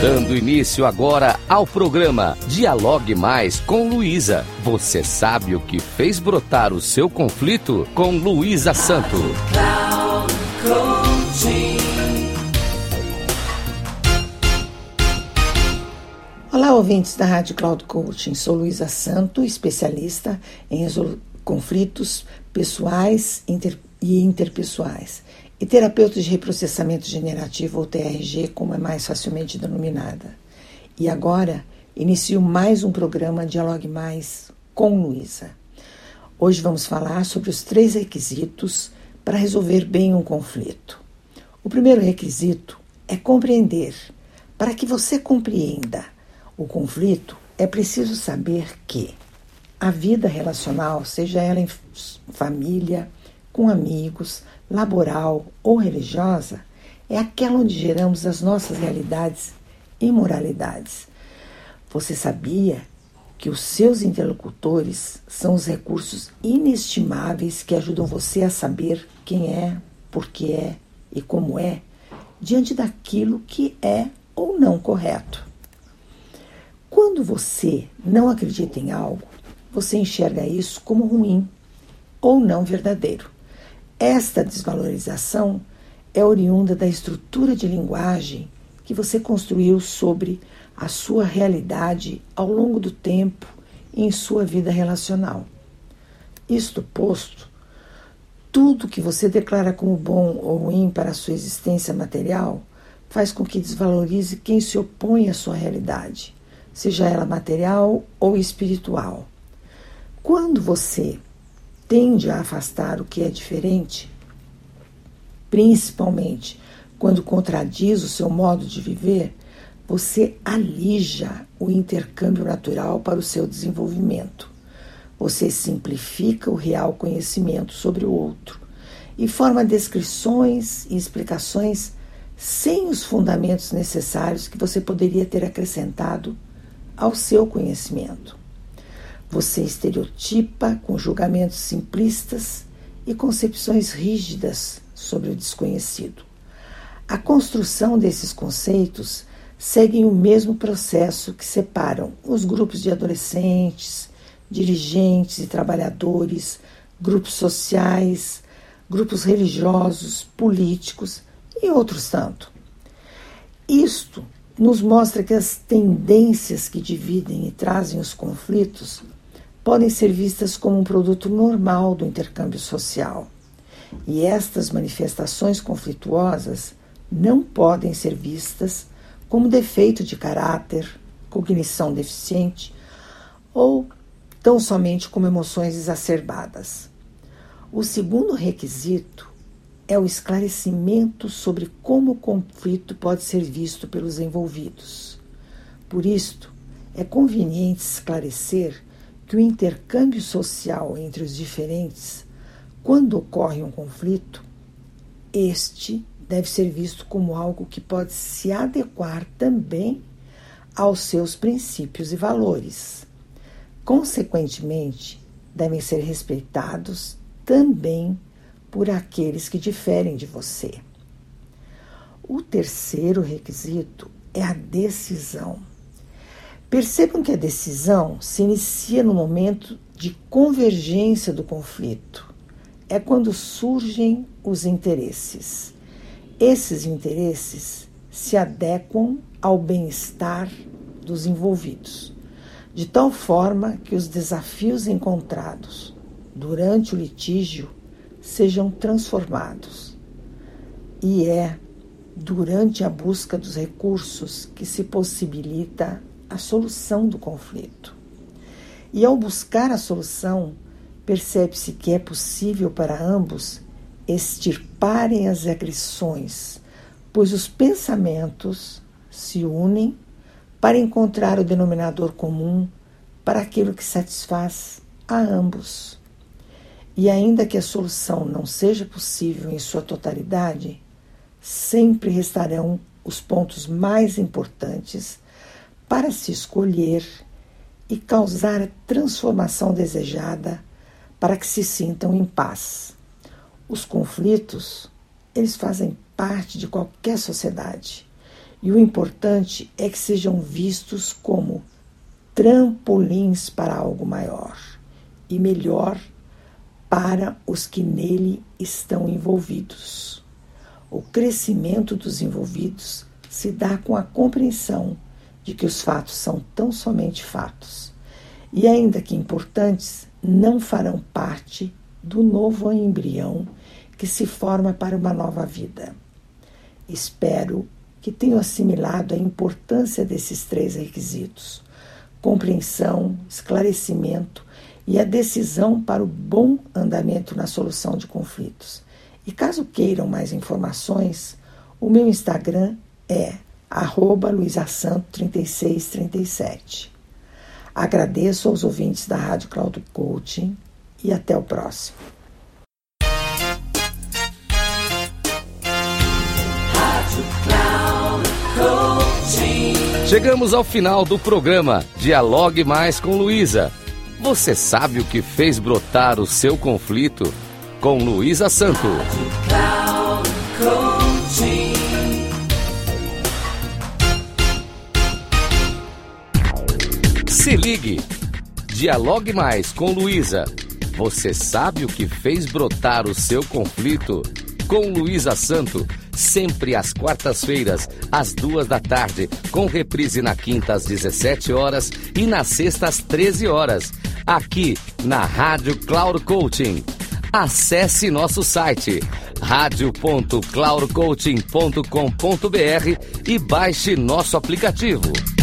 Dando início agora ao programa Dialogue Mais com Luísa. Você sabe o que fez brotar o seu conflito com Luísa Santo. Olá, ouvintes da Rádio Cloud Coaching. Sou Luísa Santo, especialista em conflitos pessoais e interpessoais e terapeuta de reprocessamento generativo, ou TRG, como é mais facilmente denominada. E agora inicio mais um programa Dialogue Mais com Luísa. Hoje vamos falar sobre os três requisitos para resolver bem um conflito. O primeiro requisito é compreender. Para que você compreenda o conflito, é preciso saber que a vida relacional, seja ela em família, com amigos, laboral ou religiosa é aquela onde geramos as nossas realidades e moralidades. Você sabia que os seus interlocutores são os recursos inestimáveis que ajudam você a saber quem é, por que é e como é, diante daquilo que é ou não correto. Quando você não acredita em algo, você enxerga isso como ruim ou não verdadeiro. Esta desvalorização é oriunda da estrutura de linguagem que você construiu sobre a sua realidade ao longo do tempo e em sua vida relacional. Isto posto, tudo que você declara como bom ou ruim para a sua existência material faz com que desvalorize quem se opõe à sua realidade, seja ela material ou espiritual. Quando você tende a afastar o que é diferente, principalmente quando contradiz o seu modo de viver, você alija o intercâmbio natural para o seu desenvolvimento. Você simplifica o real conhecimento sobre o outro e forma descrições e explicações sem os fundamentos necessários que você poderia ter acrescentado ao seu conhecimento. Você estereotipa com julgamentos simplistas e concepções rígidas sobre o desconhecido. A construção desses conceitos segue o mesmo processo que separam os grupos de adolescentes, dirigentes e trabalhadores, grupos sociais, grupos religiosos, políticos e outros tanto. Isto nos mostra que as tendências que dividem e trazem os conflitos podem ser vistas como um produto normal do intercâmbio social. E estas manifestações conflituosas não podem ser vistas como defeito de caráter, cognição deficiente ou tão somente como emoções exacerbadas. O segundo requisito é o esclarecimento sobre como o conflito pode ser visto pelos envolvidos. Por isto, é conveniente esclarecer que o intercâmbio social entre os diferentes, quando ocorre um conflito, este deve ser visto como algo que pode se adequar também aos seus princípios e valores. Consequentemente, devem ser respeitados também por aqueles que diferem de você. O terceiro requisito é a decisão. Percebam que a decisão se inicia no momento de convergência do conflito. É quando surgem os interesses. Esses interesses se adequam ao bem-estar dos envolvidos, de tal forma que os desafios encontrados durante o litígio sejam transformados. E é durante a busca dos recursos que se possibilita a solução do conflito. E ao buscar a solução, percebe-se que é possível para ambos extirparem as agressões, pois os pensamentos se unem para encontrar o denominador comum para aquilo que satisfaz a ambos. E ainda que a solução não seja possível em sua totalidade, sempre restarão os pontos mais importantes para se escolher e causar a transformação desejada para que se sintam em paz. Os conflitos, eles fazem parte de qualquer sociedade. E o importante é que sejam vistos como trampolins para algo maior e melhor para os que nele estão envolvidos. O crescimento dos envolvidos se dá com a compreensão de que os fatos são tão somente fatos e, ainda que importantes, não farão parte do novo embrião que se forma para uma nova vida. Espero que tenham assimilado a importância desses três requisitos: compreensão, esclarecimento e a decisão para o bom andamento na solução de conflitos. E caso queiram mais informações, o meu Instagram é luisasanto3637. Agradeço aos ouvintes da Rádio Cloud Coaching e até o próximo. Chegamos ao final do programa Dialogue Mais com Luísa. Você sabe o que fez brotar o seu conflito? Com Luísa Santo. Se ligue. Dialogue mais com Luísa. Você sabe o que fez brotar o seu conflito? Com Luísa Santo, sempre às quartas-feiras, às duas da tarde, com reprise na quinta às 17 horas e na sexta às 13 horas, aqui na Rádio Cloud Coaching. Acesse nosso site radio.cloudcoaching.com.br e baixe nosso aplicativo.